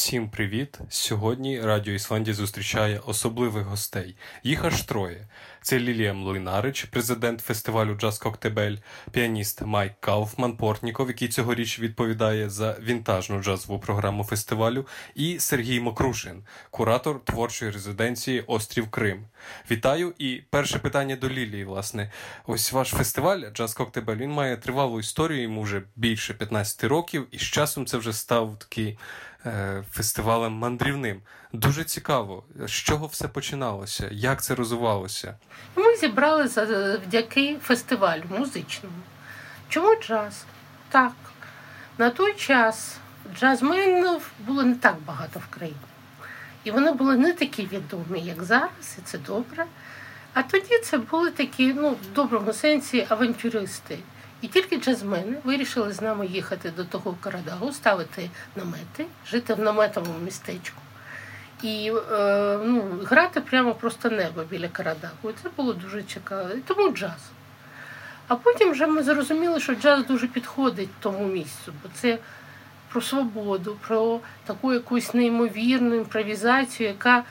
Всім привіт! Сьогодні Радіо Ісландія зустрічає особливих гостей. Їх аж троє. Це Лілія Млинарич, президент фестивалю Джаз Коктебель, піаніст Майк Кауфман Портніков, який цьогоріч відповідає за вінтажну джазову програму фестивалю, і Сергій Мокрушин, куратор творчої резиденції Острів Крим. Вітаю! І перше питання до Лілії. Власне, ось ваш фестиваль Джаз Коктебель він має тривалу історію, йому вже більше 15 років, і з часом це вже став такий. Е, фестивалем мандрівним. Дуже цікаво, з чого все починалося, як це розвивалося. Ми зібрали завдяки фестивалю музичному. Чому джаз? Так. На той час джазменів було не так багато в країні. І вони були не такі відомі, як зараз, і це добре. А тоді це були такі, ну, в доброму сенсі, авантюристи. І тільки джазмени вирішили з нами їхати до того Карадагу, ставити намети, жити в наметовому містечку і е, ну, грати прямо просто небо біля Карадагу. І це було дуже цікаво. І тому джаз. А потім вже ми зрозуміли, що джаз дуже підходить тому місцю, бо це про свободу, про таку якусь неймовірну імпровізацію, яка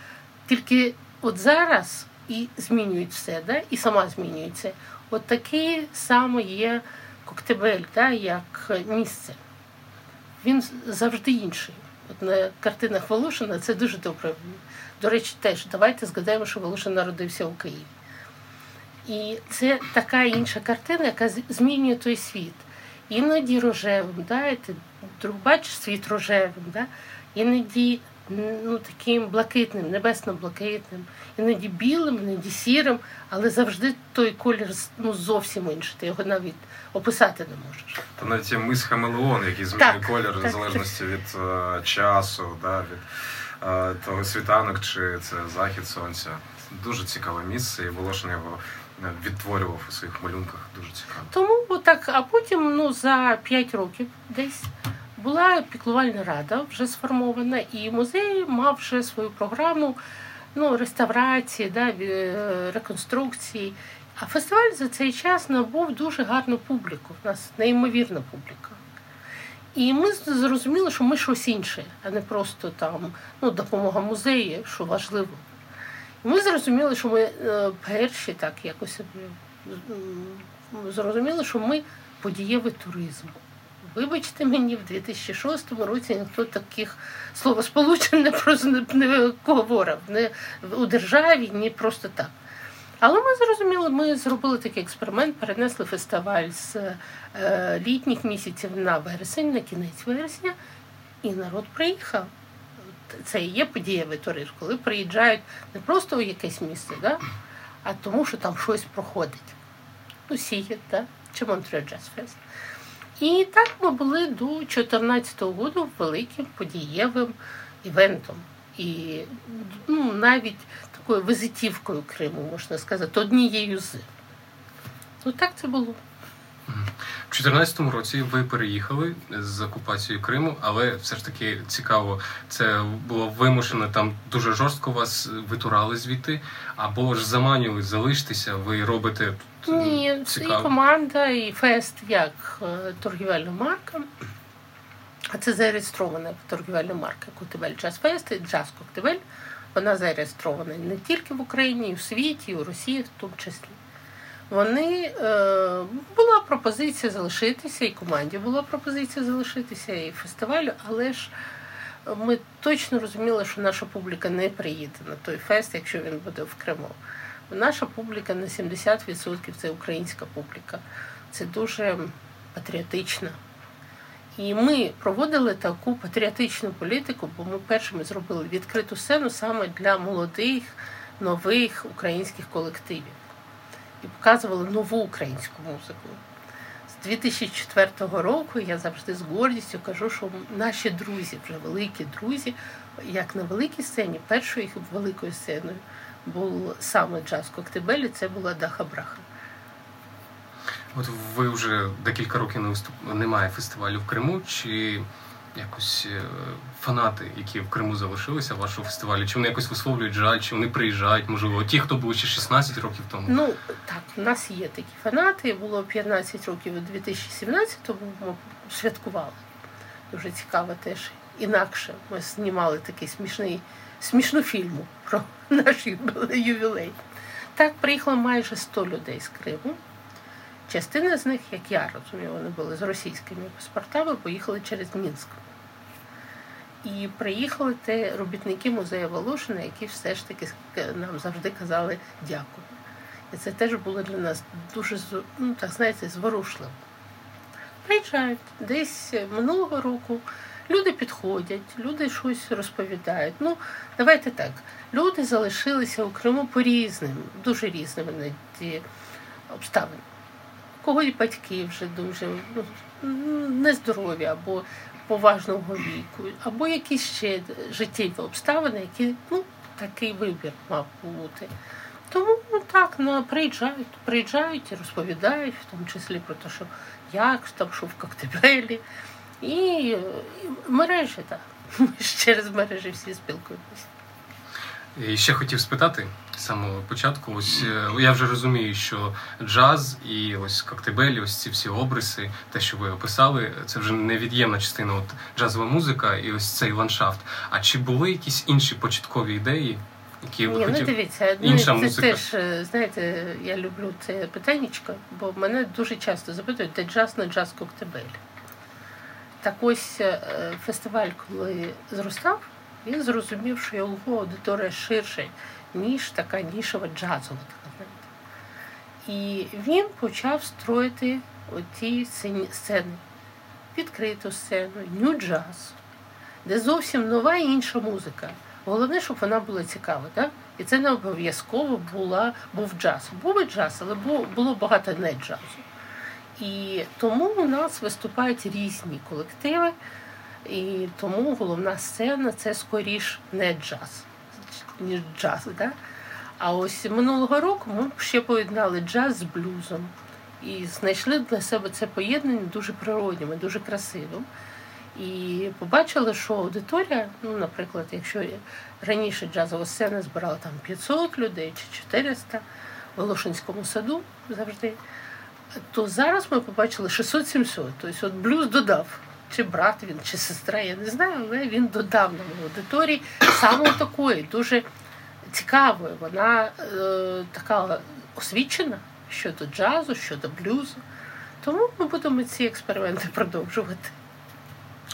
тільки от зараз і змінює все, да? і сама змінюється. От такий саме є коктебель, да, як місце. Він завжди інший. От на картинах Волошина це дуже добре. До речі, теж давайте згадаємо, що Волошин народився у Києві. І це така інша картина, яка змінює той світ. Іноді рожевим, да, і ти бачиш світ рожевим, да, іноді ну, таким блакитним, небесно-блакитним, іноді білим, іноді сірим, але завжди той колір ну, зовсім інший. Ти його навіть описати не можеш. Та навіть є мис Хамелеон, який змінює колір так, в залежності так. від uh, часу, да, від uh, того світанок чи це захід сонця. Дуже цікаве місце, і Волошин його е, відтворював у своїх малюнках. Дуже цікаво. Тому так, а потім ну, за 5 років десь. Була піклувальна рада вже сформована, і музей мав вже свою програму ну, реставрації, да, е, реконструкції. А фестиваль за цей час набув дуже гарну публіку. У нас неймовірна публіка. І ми зрозуміли, що ми щось інше, а не просто там ну, допомога музею, що важливо. Ми зрозуміли, що ми е, перші так якось зрозуміли, що ми подієвий туризм. Вибачте мені, в 2006 році ніхто таких словосполучень не просто не говорив не у державі, ні просто так. Але ми зрозуміли, ми зробили такий експеримент, перенесли фестиваль з е, літніх місяців на вересень, на кінець вересня, і народ приїхав. Це і є подієвий туризм, коли приїжджають не просто у якесь місце, да? а тому, що там щось проходить. Ну, сіють, да? чи Монтрео Джаз Фест. І так ми були до 2014 року великим подієвим івентом. І ну, навіть такою визитівкою Криму, можна сказати, однією з. Ну так це було. У 2014 році ви переїхали з окупацією Криму, але все ж таки цікаво, це було вимушено там дуже жорстко вас витурали звідти, або ж заманювали залишитися, ви робите Ні, цікаво. і команда, і фест як е, торгівельна марка. А це зареєстрована торгівельна марка Коктебель Джаз Фест і Джаз Коктебель. Вона зареєстрована не тільки в Україні, і в світі, і в Росії, в тому числі вони е, була пропозиція залишитися, і команді була пропозиція залишитися, і фестивалю, але ж ми точно розуміли, що наша публіка не приїде на той фест, якщо він буде в Криму. Наша публіка на 70% це українська публіка. Це дуже патріотична. І ми проводили таку патріотичну політику, бо ми першими зробили відкриту сцену саме для молодих нових українських колективів і показували нову українську музику. З 2004 року я завжди з гордістю кажу, що наші друзі, вже великі друзі, як на великій сцені, першою їх великою сценою був саме джаз Коктебелі, це була Даха Браха. От ви вже декілька років не виступ... немає фестивалю в Криму. Чи якось е, фанати, які в Криму залишилися вашого фестивалю, чи вони якось висловлюють жаль, чи вони приїжджають, можливо, ті, хто були ще 16 років тому? Ну так, у нас є такі фанати. Було 15 років у 2017-му ми святкували. Дуже цікава теж інакше. Ми знімали такий смішний, смішну фільму про наш ювілей. Так приїхало майже 100 людей з Криму. Частина з них, як я розумію, вони були з російськими паспортами, поїхали через Мінськ. І приїхали те робітники музею Волошина, які все ж таки нам завжди казали дякую. І це теж було для нас дуже ну, так знаєте, зворушливо. Приїжджають десь минулого року. Люди підходять, люди щось розповідають. Ну, давайте так. Люди залишилися у Криму по різним, дуже різними ті обставини. Кого і батьки вже дуже ну, нездорові або поважного віку, або якісь ще життєві обставини, які ну, такий вибір мав бути. Тому ну, так ну, приїжджають, приїжджають і розповідають, в тому числі про те, що як там що в Коктебелі. І, і мережі, так. Ми через мережі всі спілкуємося. І ще хотів спитати з самого початку. Ось е, я вже розумію, що джаз і ось коктебелі, ось ці всі обриси, те, що ви описали, це вже невід'ємна частина от джазова музика і ось цей ландшафт. А чи були якісь інші початкові ідеї? Які Ні, хотів... ну дивіться, ну, Інша це музика. теж, е, знаєте, я люблю це питаннячко, бо мене дуже часто запитують, де джаз на джаз коктебель. Так ось е, фестиваль, коли зростав, він зрозумів, що його аудиторія ширша, ніж така нішова джазова. Така, І він почав строїти оті сцени, відкриту сцену, нью-джаз, де зовсім нова і інша музика. Головне, щоб вона була цікава. Так? І це не обов'язково була, був джаз. Був і джаз, але було багато не джазу. І тому у нас виступають різні колективи, і тому головна сцена це скоріш не джаз, ніж джаз. Да? А ось минулого року ми ще поєднали джаз з блюзом і знайшли для себе це поєднання дуже природнім і дуже красивим. І побачили, що аудиторія, ну, наприклад, якщо раніше джазова сцена збирала там 500 людей чи 400 в Волошинському саду завжди то зараз ми побачили 600-700. Тобто от блюз додав. Чи брат він, чи сестра, я не знаю, але він додав нам аудиторії саме такої, дуже цікавої. Вона е, така освічена щодо джазу, щодо блюзу. Тому ми будемо ці експерименти продовжувати.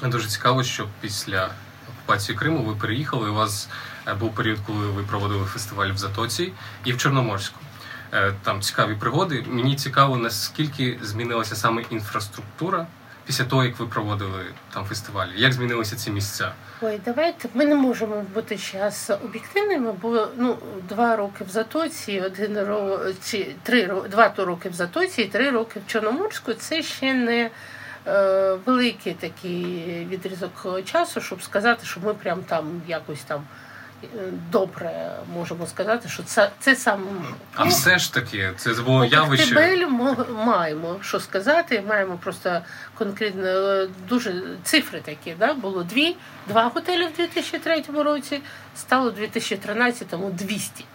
Дуже цікаво, що після окупації Криму ви переїхали. У вас е, був період, коли ви проводили фестиваль в Затоці і в Чорноморську. Е, там цікаві пригоди. Мені цікаво, наскільки змінилася саме інфраструктура після того, як ви проводили там фестивалі. Як змінилися ці місця? Ой, давайте ми не можемо бути час об'єктивними, бо ну два роки в Затоці, один ро чи три два роки в Затоці, і три роки в Чорноморську. Це ще не е, великий такий відрізок часу, щоб сказати, що ми прям там якось там добре можемо сказати, що це це саме. А ну, все ж таки, це було явище. Тибель маємо що сказати, маємо просто конкретно е, дуже цифри такі. Да? Було дві, два готелі в 2003 році, стало в 2013-му 200.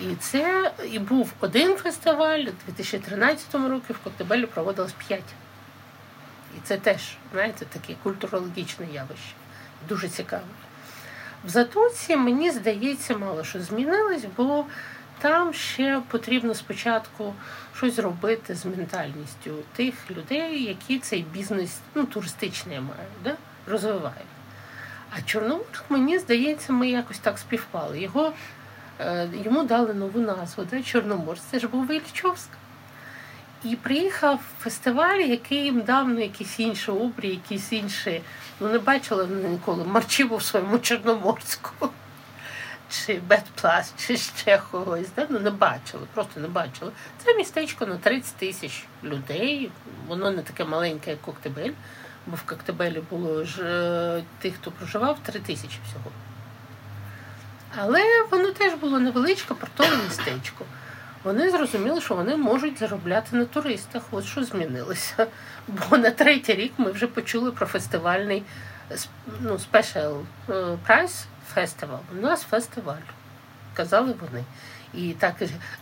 І це і був один фестиваль у 2013 році в Коктебелі проводилось п'ять. І це теж, знаєте, таке культурологічне явище. Дуже цікаве. В Затоці, мені здається, мало що змінилось, бо там ще потрібно спочатку щось робити з ментальністю тих людей, які цей бізнес ну, туристичний мають, да? розвивають. А Чорноморськ, мені здається, ми якось так співпали. Його, е, Йому дали нову назву да? Чорноморськ. Це ж був Вільчовськ. І приїхав фестиваль, який їм дав ну, якісь інші обрії, якісь інші. Ну, не бачила ніколи Марчіву в своєму Чорноморську, чи Бетплас, чи ще когось. Да? Ну, не бачили, просто не бачили. Це містечко на 30 тисяч людей. Воно не таке маленьке, як Коктебель, бо в Коктебелі було ж е, тих, хто проживав, 3 тисячі всього. Але воно теж було невеличке, портове містечко вони зрозуміли, що вони можуть заробляти на туристах. От що змінилося. Бо на третій рік ми вже почули про фестивальний ну, Special Prize Festival. У нас фестиваль, казали вони. І так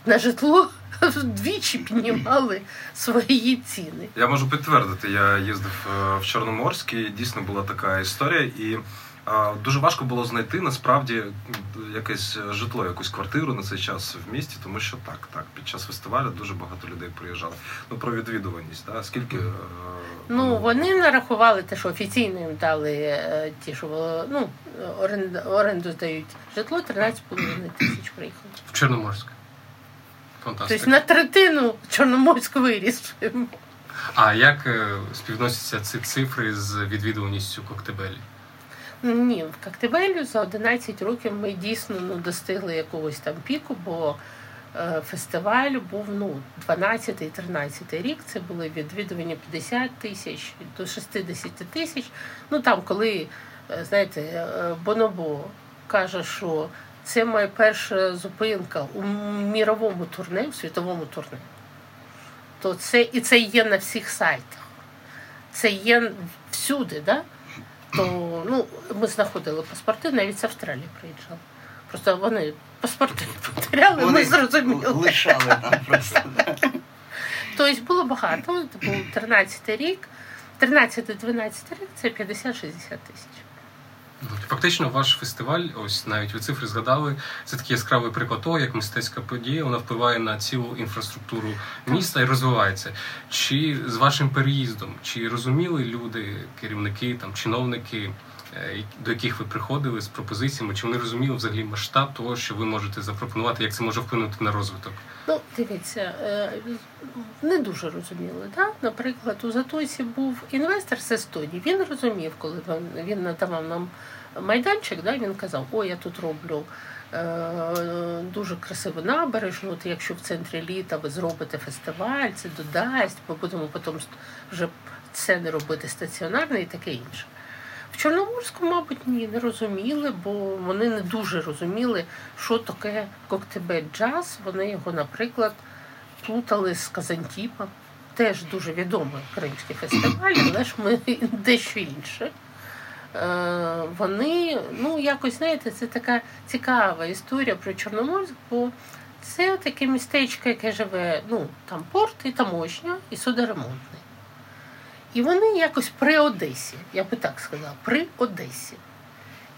на житло вдвічі піднімали свої ціни. Я можу підтвердити, я їздив е, в Чорноморськ, і дійсно була така історія, і Дуже важко було знайти насправді якесь житло, якусь квартиру на цей час в місті, тому що так, так, під час фестивалю дуже багато людей приїжджали. Ну про відвідуваність, да? скільки е, ну вони нарахували те, що офіційно їм дали е, ті, що ну оренду, оренду здають житло 13,5 тисяч приїхало. В Чорноморськ. Фантастика. Тобто на третину Чорноморськ виріс. А як е, співносяться ці цифри з відвідуваністю Коктебелі? Ні, в Коктебелю за 11 років ми дійсно ну, достигли якогось там піку, бо е, фестиваль був ну, 12-13 рік. Це були відвідування 50 тисяч до 60 тисяч. Ну там, коли, е, знаєте, е, Бонобо каже, що це моя перша зупинка у міровому турне, у світовому турне, то це і це є на всіх сайтах. Це є всюди, да? то ну, ми знаходили паспорти, навіть з Австралії приїжджали. Просто вони паспорти потеряли, ми зрозуміли. Лишали там просто. Тобто було багато. Це був 13 рік, 13-12 рік це 50-60 тисяч. Фактично, ваш фестиваль, ось навіть ви цифри згадали. Це такий яскравий приклад того, як мистецька подія вона впливає на цілу інфраструктуру міста і розвивається. Чи з вашим переїздом, чи розуміли люди, керівники, там чиновники, до яких ви приходили з пропозиціями, чи вони розуміли взагалі масштаб того, що ви можете запропонувати, як це може вплинути на розвиток? Ну, дивіться, е, не дуже розуміли. Да? Наприклад, у Затойці був інвестор з Естонії. Він розумів, коли він надавав нам майданчик, да, він казав, о, я тут роблю е, дуже красиву набережну. От якщо в центрі літа ви зробите фестиваль, це додасть, ми будемо потім вже це не робити стаціонарно і таке інше. В Чорноморську, мабуть, ні, не розуміли, бо вони не дуже розуміли, що таке коктебель джаз. Вони його, наприклад, плутали з Казантіпа. Теж дуже відомий кримський фестиваль, але ж ми дещо інше. Е, вони, ну, якось, знаєте, це така цікава історія про Чорноморськ, бо це таке містечко, яке живе, ну, там порт і таможня, і судоремонтний. І вони якось при Одесі, я би так сказала, при Одесі.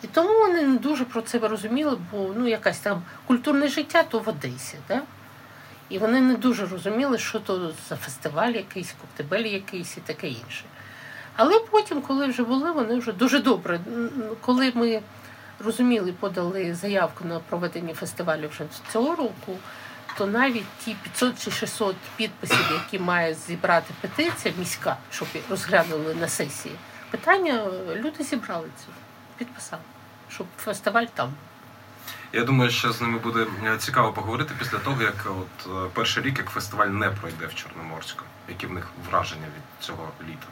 І тому вони не дуже про це розуміли, бо ну, якась там культурне життя то в Одесі. Да? І вони не дуже розуміли, що то за фестиваль якийсь, коктебель якийсь і таке інше. Але потім, коли вже були, вони вже дуже добре. Коли ми розуміли, подали заявку на проведення фестивалю вже цього року, то навіть ті 500 чи 600 підписів, які має зібрати петиція міська, щоб розглянули на сесії, питання люди зібрали це, підписали, щоб фестиваль там. Я думаю, що з ними буде е, цікаво поговорити після того, як от е, перший рік як фестиваль не пройде в Чорноморську, які в них враження від цього літа.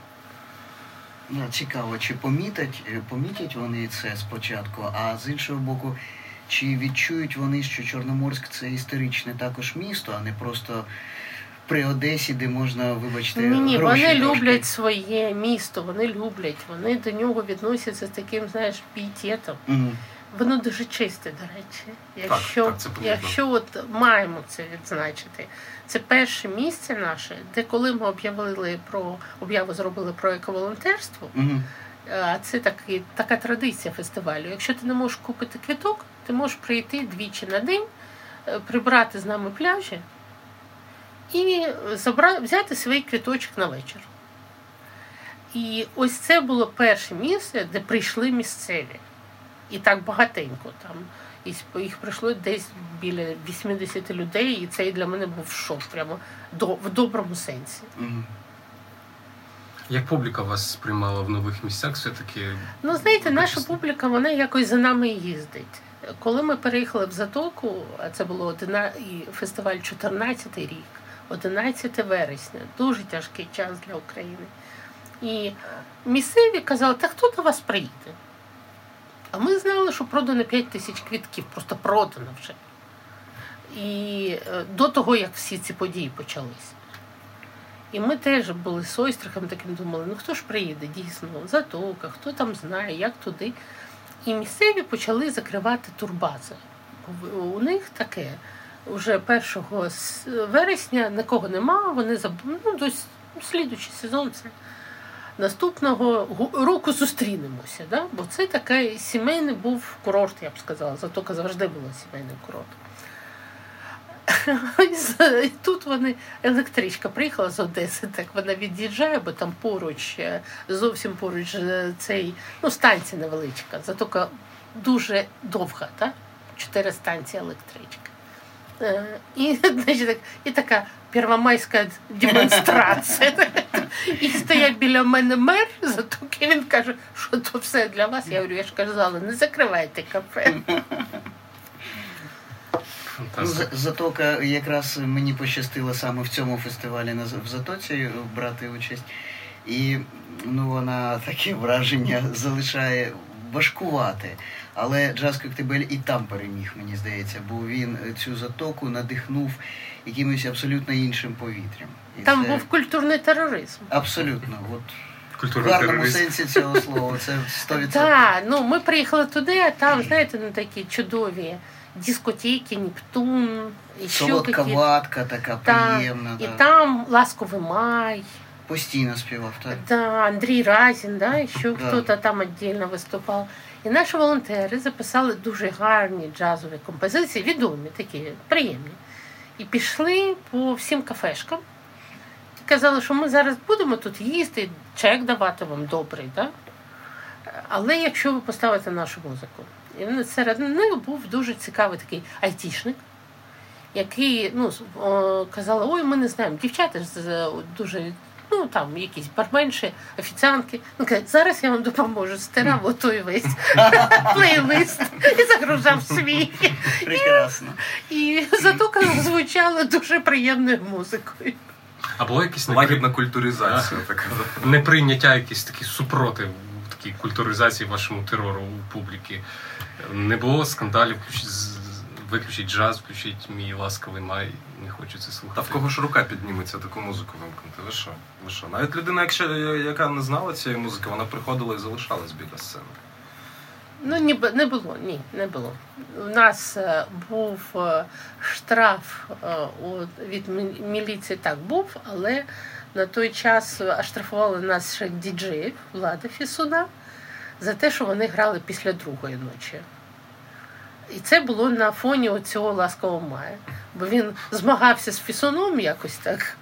Ну, цікаво, чи помітять, е, помітять вони це спочатку, а з іншого боку, чи відчують вони, що Чорноморськ це історичне також місто, а не просто при Одесі, де можна, вибачте, ні, ні, гроші вони трошки. люблять своє місто, вони люблять, вони до нього відносяться з таким, знаєш, пієтетом. Угу. Воно дуже чисте, до речі. Якщо так, це якщо от маємо це відзначити, це перше місце наше, де коли ми об'явили про об'яву зробили про ековолонтерство, Угу. а це таки, така традиція фестивалю. Якщо ти не можеш купити квіток, ти можеш прийти двічі на день, е, прибрати з нами пляжі і забра... взяти свій квіточок на вечір. І ось це було перше місце, де прийшли місцеві. І так багатенько там. І їх прийшло десь біля 80 людей, і це для мене був шок, прямо до, в доброму сенсі. Як публіка вас сприймала в нових місцях, все-таки? Ну, знаєте, наша публіка вона якось за нами їздить. Коли ми переїхали в Затоку, а це було одина... фестиваль 14 рік, 11 вересня, дуже тяжкий час для України. І місцеві казали, та хто до вас приїде? А ми знали, що продано 5 тисяч квітків, просто продано вже. І е, до того, як всі ці події почалися. І ми теж були з ойстрахом таким думали, ну хто ж приїде дійсно, затока, хто там знає, як туди. І місцеві почали закривати турбази. У них таке. вже 1 вересня нікого нема, вони заб... ну, до слідуючий сезон це наступного року зустрінемося. Да? Бо це такий сімейний був курорт, я б сказала. Затока завжди було сімейний курорт. І тут вони електричка приїхала з Одеси, так вона від'їжджає, бо там поруч, е, зовсім поруч е, цей, ну, станція невеличка, затока дуже довга, так? чотири станції електричка. Е, і значить, і така первомайська демонстрація. І стоять біля мене мер, зато він каже, що то все для вас. Я говорю, я ж казала, не закривайте кафе. Ну, Затока якраз мені пощастило саме в цьому фестивалі в Затоці брати участь. І ну, вона таке враження залишає важкувати. Але Джаз Коктебель і там переміг, мені здається, бо він цю затоку надихнув якимось абсолютно іншим повітрям. І там це... був культурний тероризм. Абсолютно. От в гарному сенсі цього слова. Це 100%. Так, ну ми приїхали туди, а там, знаєте, ну такі чудові дискотеки, Нептун, і Солодка ватка така приємна. І там ласковий май. Постійно співав, так. Да, Андрій Разін, да, і ще да. хтось там віддільно виступав. І наші волонтери записали дуже гарні джазові композиції, відомі, такі приємні. І пішли по всім кафешкам. Казали, що ми зараз будемо тут їсти, чек давати вам добрий. Да? Але якщо ви поставите нашу музику. І серед них був дуже цікавий такий айтішник, який ну, казали, ой, ми не знаємо, дівчата з дуже ну там якісь барменші, офіціанки. Ну каже, зараз я вам допоможу. Стирав отой весь плейлист і загружав свій. Прекрасно. І зато звучало дуже приємною музикою. А було якісь лагідна культуризація така. Неприйняття якісь такі супротив такій культуризації вашому терору у публіки. Не було скандалів, виключить джаз, включить мій ласковий май. Не хочу це слухати. Та в кого ж рука підніметься таку музику вимкнути? Ви що? Ви що? Навіть людина, якщо яка не знала цієї музики, вона приходила і залишалась біля сцени. Ну, ні, не було, ні, не було. У нас е, був е, штраф е, від міліції так був, але на той час оштрафували нас ще діджеїв Влада Фісуна за те, що вони грали після другої ночі. І це було на фоні цього ласкового мая. Бо він змагався з фісоном якось так.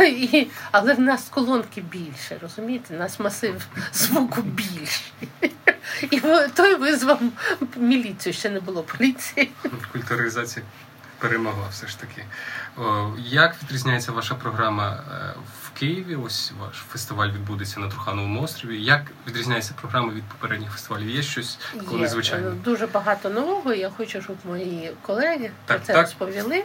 І, Але в нас колонки більше, розумієте? У нас масив звуку більший. І той визвав міліцію, ще не було поліції. Культуризація перемогла все ж таки. Як відрізняється ваша програма е, в Києві? Ось ваш фестиваль відбудеться на Трухановому острові. Як відрізняється програма від попередніх фестивалів? Є щось такого незвичайне? Дуже багато нового. Я хочу, щоб мої колеги так, про це так. розповіли.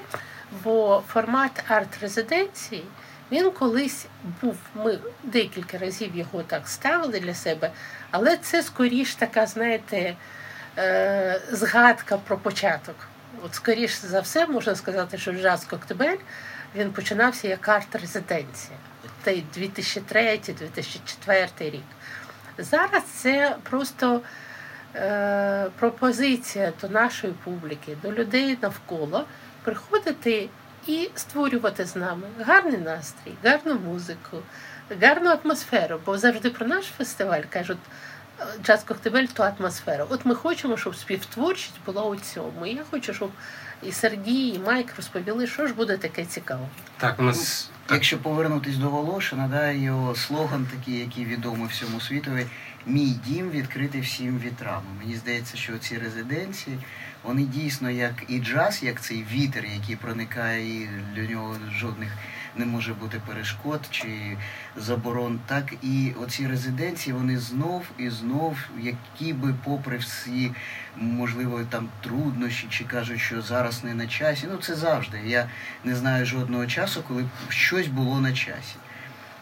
Бо формат арт-резиденції він колись був. Ми декілька разів його так ставили для себе, але це скоріш така, знаєте, е, згадка про початок. От, скоріш за все, можна сказати, що джаз Коктебель він починався як арт-резиденція. Той 2003-2004 рік. Зараз це просто е, пропозиція до нашої публіки, до людей навколо приходити і створювати з нами гарний настрій, гарну музику, гарну атмосферу. Бо завжди про наш фестиваль кажуть. Джаз Коктебель ту атмосферу. От ми хочемо, щоб співтворчість була у цьому. Я хочу, щоб і Сергій, і Майк розповіли, що ж буде таке цікаве. Так, у нас якщо повернутись до Волошина, да, його слоган такий, який відомий всьому світові. Мій дім відкритий всім вітрам. Мені здається, що ці резиденції вони дійсно як і джаз, як цей вітер, який проникає, і для нього жодних не може бути перешкод чи заборон, так і оці резиденції вони знов і знов, які би, попри всі можливо там труднощі, чи кажуть, що зараз не на часі. Ну це завжди. Я не знаю жодного часу, коли щось було на часі.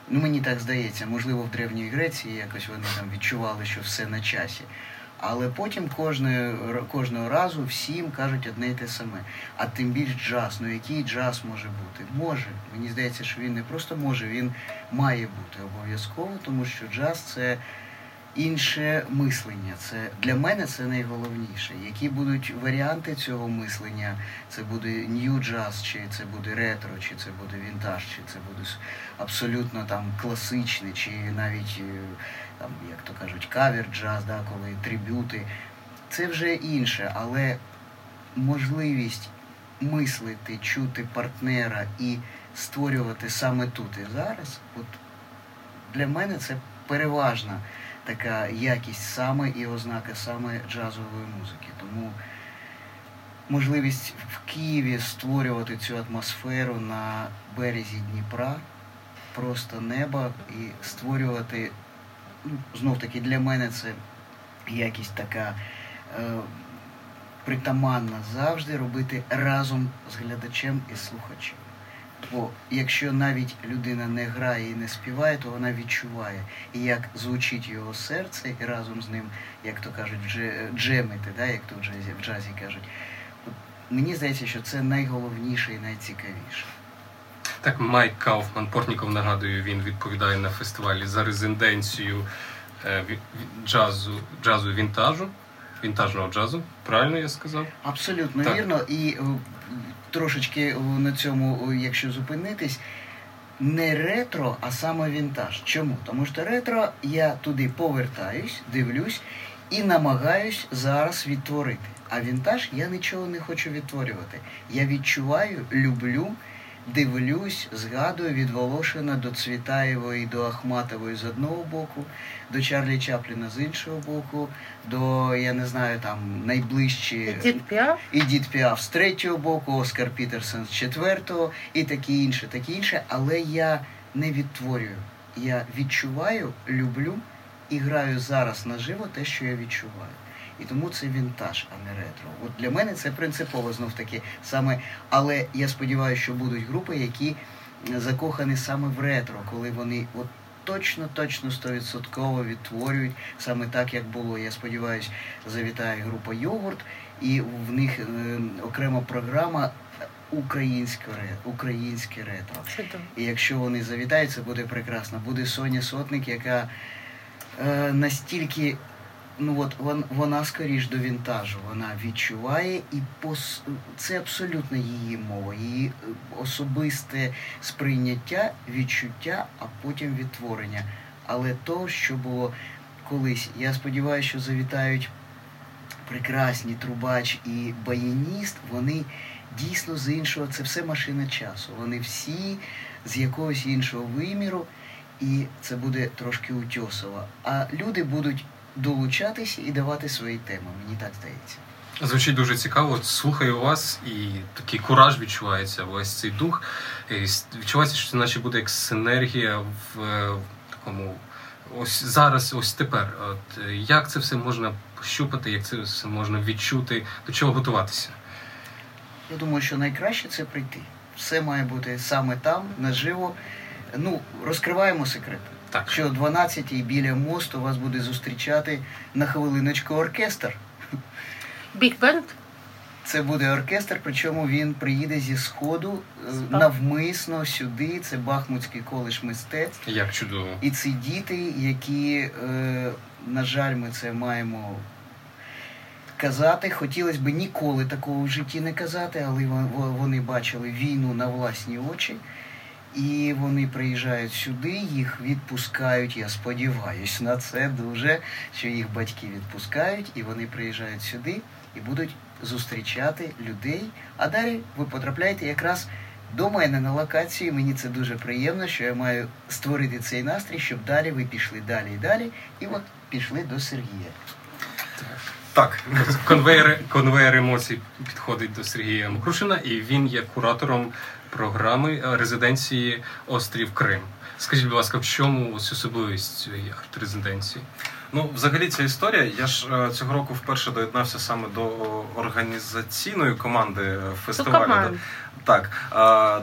Ну мені так здається, можливо, в Древній Греції якось вони там відчували, що все на часі. Але потім кожного, кожного разу всім кажуть одне й те саме. А тим більш джаз. Ну який джаз може бути? Може. Мені здається, що він не просто може, він має бути обов'язково, тому що джаз це інше мислення. Це для мене це найголовніше. Які будуть варіанти цього мислення? Це буде нью джаз, чи це буде ретро, чи це буде вінтаж, чи це буде абсолютно там класичний, чи навіть е, там, як то кажуть, кавер джаз, да, коли трибюти. Це вже інше, але можливість мислити, чути партнера і створювати саме тут і зараз, от для мене це переважна така якість саме і ознака саме джазової музики. Тому можливість в Києві створювати цю атмосферу на березі Дніпра, просто неба і створювати, знов таки для мене це якість така. Е, притаманна завжди робити разом з глядачем і слухачем. Бо якщо навіть людина не грає і не співає, то вона відчуває, і як звучить його серце, і разом з ним, як то кажуть, джемити, да, як то в джазі, в джазі кажуть. От мені здається, що це найголовніше і найцікавіше. Так, Майк Кауфман, Портніков, нагадую, він відповідає на фестивалі за резиденцію е, джазу, джазу вінтажу вінтажного джазу. Правильно я сказав? Абсолютно так. вірно. І е, трошечки на цьому, е, якщо зупинитись, не ретро, а саме вінтаж. Чому? Тому що ретро я туди повертаюсь, дивлюсь і намагаюсь зараз відтворити. А вінтаж я нічого не хочу відтворювати. Я відчуваю, люблю дивлюсь, згадую від Волошина до Цвітаєвої, до Ахматової з одного боку, до Чарлі Чапліна з іншого боку, до, я не знаю, там найближчі Ідіт Піаф з третього боку, Оскар Пітерсон з четвертого і таке інше, таке інше. Але я не відтворюю. Я відчуваю, люблю і граю зараз наживо те, що я відчуваю. І тому це вінтаж, а не ретро. От для мене це принципово знов таки саме. Але я сподіваюся, що будуть групи, які закохані саме в ретро, коли вони от точно, точно стовідсотково відтворюють саме так, як було. Я сподіваюся, завітає група Йогурт, і в них е, окрема програма. Українське українське ретро. І якщо вони завітають, це буде прекрасно. Буде Соня Сотник, яка е, настільки ну от вон, вона скоріш до вінтажу. Вона відчуває і пос... це абсолютно її мова, її е, особисте сприйняття, відчуття, а потім відтворення. Але то, що було колись, я сподіваюся, що завітають прекрасні трубач і баяніст, вони дійсно з іншого, це все машина часу. Вони всі з якогось іншого виміру. І це буде трошки утьосово. А люди будуть долучатись і давати свої теми. Мені так здається. Звучить дуже цікаво. Слухаю вас, і такий кураж відчувається, весь цей дух. І відчувається, що це наче буде як синергія в, в такому. Ось зараз, ось тепер. От Як це все можна пощупати, як це все можна відчути, до чого готуватися? Я думаю, що найкраще це прийти. Все має бути саме там, наживо. Ну, розкриваємо секрети. Так. Що о 12-й біля мосту вас буде зустрічати на хвилиночку оркестр. Біг-бенд? Це буде оркестр, причому він приїде зі сходу е, Спа. навмисно сюди. Це Бахмутський коледж мистецтв. Як чудово. І ці діти, які, е, на жаль, ми це маємо казати. Хотілося б ніколи такого в житті не казати, але вони бачили війну на власні очі. І вони приїжджають сюди, їх відпускають. Я сподіваюся на це дуже, що їх батьки відпускають, і вони приїжджають сюди і будуть зустрічати людей. А далі ви потрапляєте якраз до мене на локацію. Мені це дуже приємно, що я маю створити цей настрій, щоб далі ви пішли далі і далі. І от пішли до Сергія. Так, конвейер, конвейер емоцій підходить до Сергія Мокрушина, і він є куратором програми е, резиденції Острів Крим. Скажіть, будь ласка, в чому ось особливість цієї арт-резиденції? Ну, взагалі, ця історія. Я ж е, цього року вперше доєднався саме до організаційної команди е, фестивалю. Так,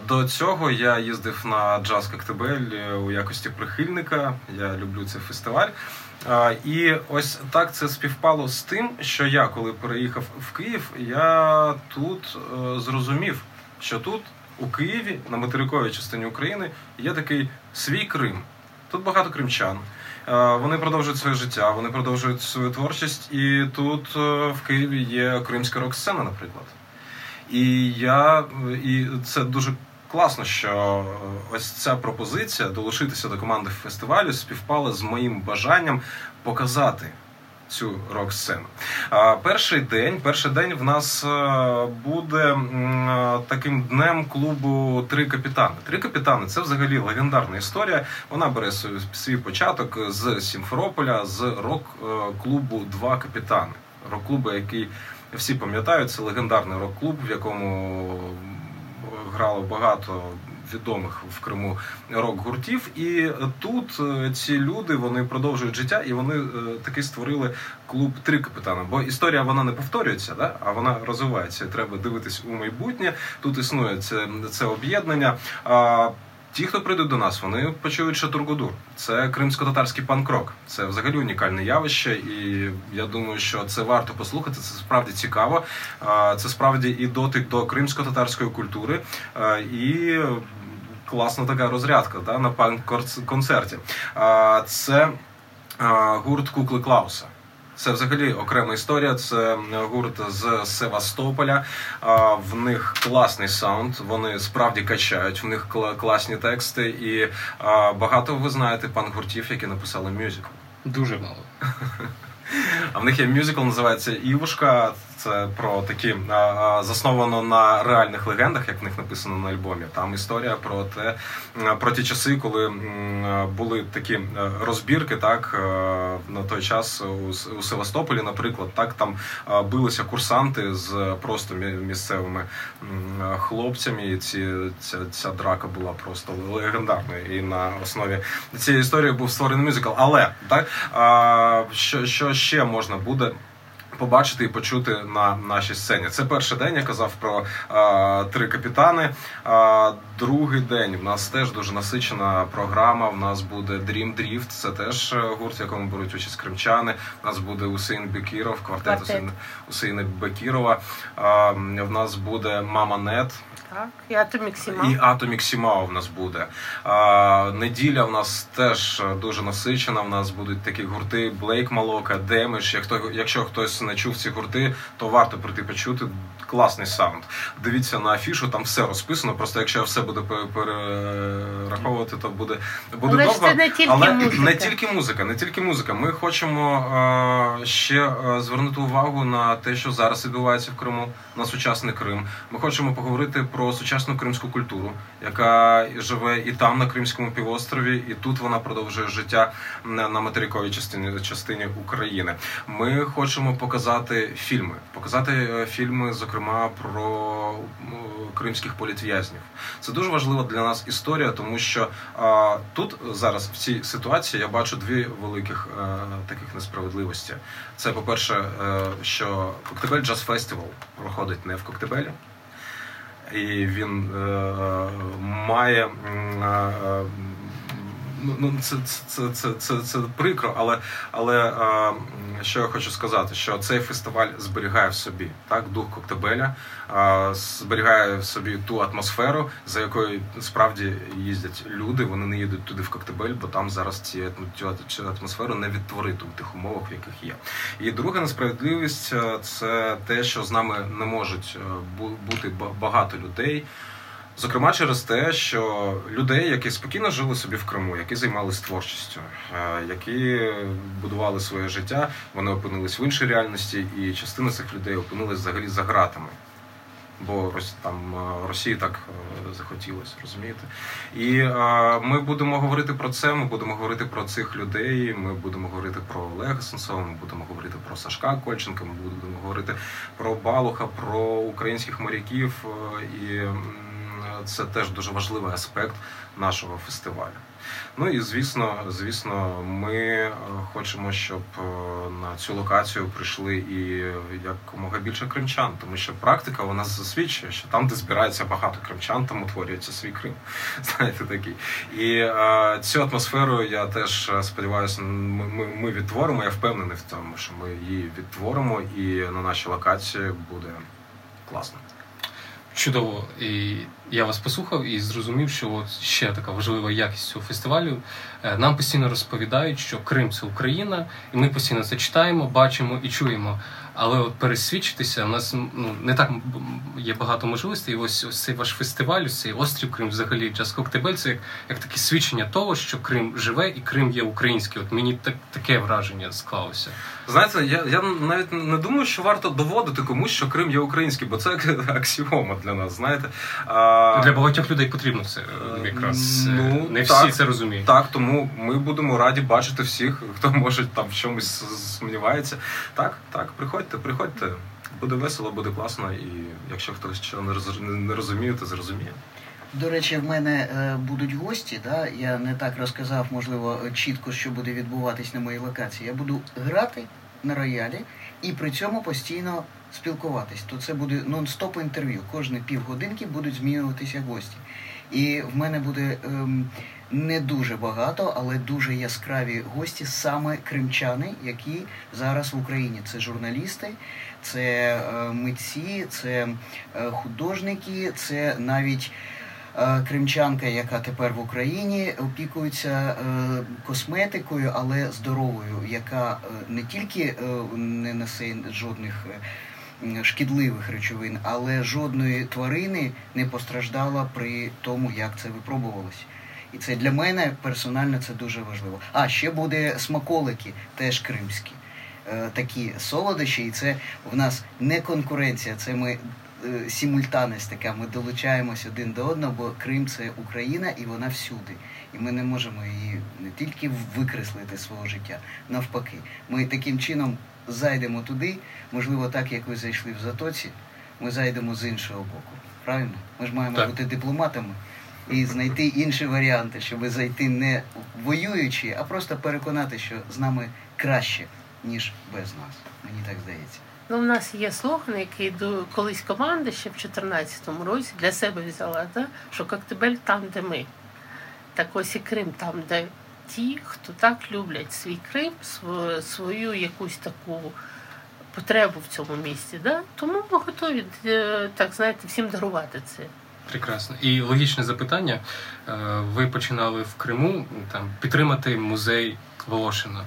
до цього я їздив на джаз Коктебель у якості прихильника. Я люблю цей фестиваль. І ось так це співпало з тим, що я, коли переїхав в Київ, я тут зрозумів, що тут у Києві на материковій частині України є такий свій Крим. Тут багато кримчан. Вони продовжують своє життя, вони продовжують свою творчість, і тут в Києві є кримська рок-сцена, наприклад. І я і це дуже класно, що ось ця пропозиція долучитися до команди фестивалю співпала з моїм бажанням показати цю рок-сцену. Перший день перший день в нас е, буде таким днем клубу Три капітани. Три капітани це взагалі легендарна історія. Вона бере свій початок з Сімферополя, з рок-клубу Два капітани. Рок-клубу, який всі пам'ятають, це легендарний рок-клуб, в якому грало багато відомих в Криму рок-гуртів. І тут е, ці люди вони продовжують життя, і вони е, таки створили клуб Три капітана. Бо історія вона не повторюється, да? а вона розвивається. Треба дивитись у майбутнє. Тут існує це, це об'єднання. Ті, хто прийдуть до нас, вони почують що Тургодур. Це кримсько-татарський панк-рок. Це взагалі унікальне явище, і я думаю, що це варто послухати. Це справді цікаво. Це справді і дотик до кримсько-татарської культури, і класна така розрядка да, на панк-концерті. Це гурт Кукли Клауса. Це взагалі окрема історія. Це гурт з Севастополя. В них класний саунд. Вони справді качають. В них класні тексти, і багато ви знаєте пан-гуртів, які написали мюзикл. Дуже мало. А в них є мюзикл, називається Івушка. Про такі засновано на реальних легендах, як в них написано на альбомі. Там історія про те, про ті часи, коли були такі розбірки, так на той час у Севастополі, наприклад, так там билися курсанти з просто місцевими хлопцями. І ці ця, ця драка була просто легендарною. І на основі цієї історії був створений мюзикл. Але так що, що ще можна буде побачити і почути на нашій сцені. Це перший день. Я казав про а, три капітани. А, Другий день в нас теж дуже насичена програма. В нас буде Dream Drift, Це теж е, гурт, в якому беруть участь кримчани. У нас буде Усейн Бекіров, квартет, квартет. Усейна Бекірова. А, В нас буде Мама Нет. Так, і Atomic Simao. І Atomic Simao в нас буде. А, Неділя в нас теж дуже насичена. В нас будуть такі гурти Black Maloka, Демиш. Як якщо хтось не чув ці гурти, то варто прийти почути. Класний саунд. Дивіться на афішу, там все розписано. Просто якщо я все буду перераховувати, то буде буде Але довго. Це не тільки Але музика. не тільки музика, не тільки музика. Ми хочемо а, ще а, звернути увагу на те, що зараз відбувається в Криму, на сучасний Крим. Ми хочемо поговорити про сучасну кримську культуру, яка живе і там, на Кримському півострові, і тут вона продовжує життя на материковій частині частині України. Ми хочемо показати фільми, показати е, фільми, зокрема про кримських політв'язнів. Це дуже важлива для нас історія, тому що а, тут зараз в цій ситуації я бачу дві великих а, е, таких несправедливості. Це по перше, е, що Коктебель Джаз Фестивал проходить не в Коктебелі і він е, має. Е, Ну, ну це це, це, це, це прикро, але але е, що я хочу сказати, що цей фестиваль зберігає в собі так дух Коктебеля, е, зберігає в собі ту атмосферу, за якою справді їздять люди. Вони не їдуть туди в Коктебель, бо там зараз ці цю атмосферу не відтворити у тих умовах, в яких є. І друга несправедливість е, це те, що з нами не можуть е, бути багато людей. Зокрема, через те, що людей, які спокійно жили собі в Криму, які займалися творчістю, е, які будували своє життя, вони опинились в іншій реальності, і частина цих людей опинилась взагалі за ґратами. Бо там е, Росії так е, захотілося, розумієте? І ми будемо говорити про це. Ми будемо говорити про цих людей. Ми будемо говорити про Олега Сенцова, Ми будемо говорити про Сашка Кольченка. Ми будемо говорити про Балуха, про українських моряків і це теж дуже важливий аспект нашого фестивалю. Ну і звісно, звісно, ми е, хочемо, щоб е, на цю локацію прийшли і якомога більше кримчан, тому що практика вона засвідчує, що там, де збирається багато кримчан, там утворюється свій Крим. Знаєте, такий. І е, цю атмосферу я теж сподіваюся, ми, ми, ми відтворимо. Я впевнений в тому, що ми її відтворимо, і на нашій локації буде класно. Чудово, і я вас послухав і зрозумів, що от ще така важлива якість цього фестивалю. Е, нам постійно розповідають, що Крим це Україна, і ми постійно це читаємо, бачимо і чуємо. Але от пересвідчитися, у нас ну не так є багато можливостей. І ось ось цей ваш фестиваль, цей острів Крим, взагалі Джаз Коктебель, це як, як таке свідчення того, що Крим живе і Крим є український. От мені так таке враження склалося. Знаєте, я я навіть не думаю, що варто доводити комусь, що Крим є український, бо це аксіома для нас. Знаєте, а... для багатьох людей потрібно це якраз ну, не всі це розуміють. Так, тому ми будемо раді бачити всіх, хто може там в чомусь сумнівається. Так, так, приходьте, приходьте. Буде весело, буде класно, і якщо хтось що не розуміє, то зрозуміє. До речі, в мене е, будуть гості. Да? Я не так розказав, можливо, чітко, що буде відбуватись на моїй локації. Я буду грати на роялі і при цьому постійно спілкуватись. То це буде нон-стоп інтерв'ю. Кожні півгодинки будуть змінюватися гості. І в мене буде ем, не дуже багато, але дуже яскраві гості, саме кримчани, які зараз в Україні. Це журналісти, це е, митці, це е, художники, це навіть. Е, кримчанка, яка тепер в Україні опікується косметикою, але здоровою, яка не тільки не несе жодних шкідливих речовин, але жодної тварини не постраждала при тому, як це випробувалось. І це для мене персонально це дуже важливо. А ще буде смаколики, теж кримські. Такі солодощі, і це в нас не конкуренція. Це ми Е, симультанність така. Ми долучаємося один до одного, бо Крим це Україна і вона всюди. І ми не можемо її не тільки викреслити свого життя, навпаки. Ми таким чином зайдемо туди, можливо, так як ви зайшли в затоці, ми зайдемо з іншого боку. Правильно? Ми ж маємо так. бути дипломатами. І знайти інші варіанти, щоб зайти не воюючи, а просто переконати, що з нами краще, ніж без нас. Мені так здається. Ну, У нас є слоган, який до колись команда ще в 2014 році для себе взяла, да? що Коктебель там, де ми. Так ось і Крим там, де ті, хто так люблять свій Крим, свою якусь таку потребу в цьому місці. Да? Тому ми готові е, так знаєте, всім дарувати це. Прекрасно. І логічне запитання. Е, ви починали в Криму там підтримати музей Волошина.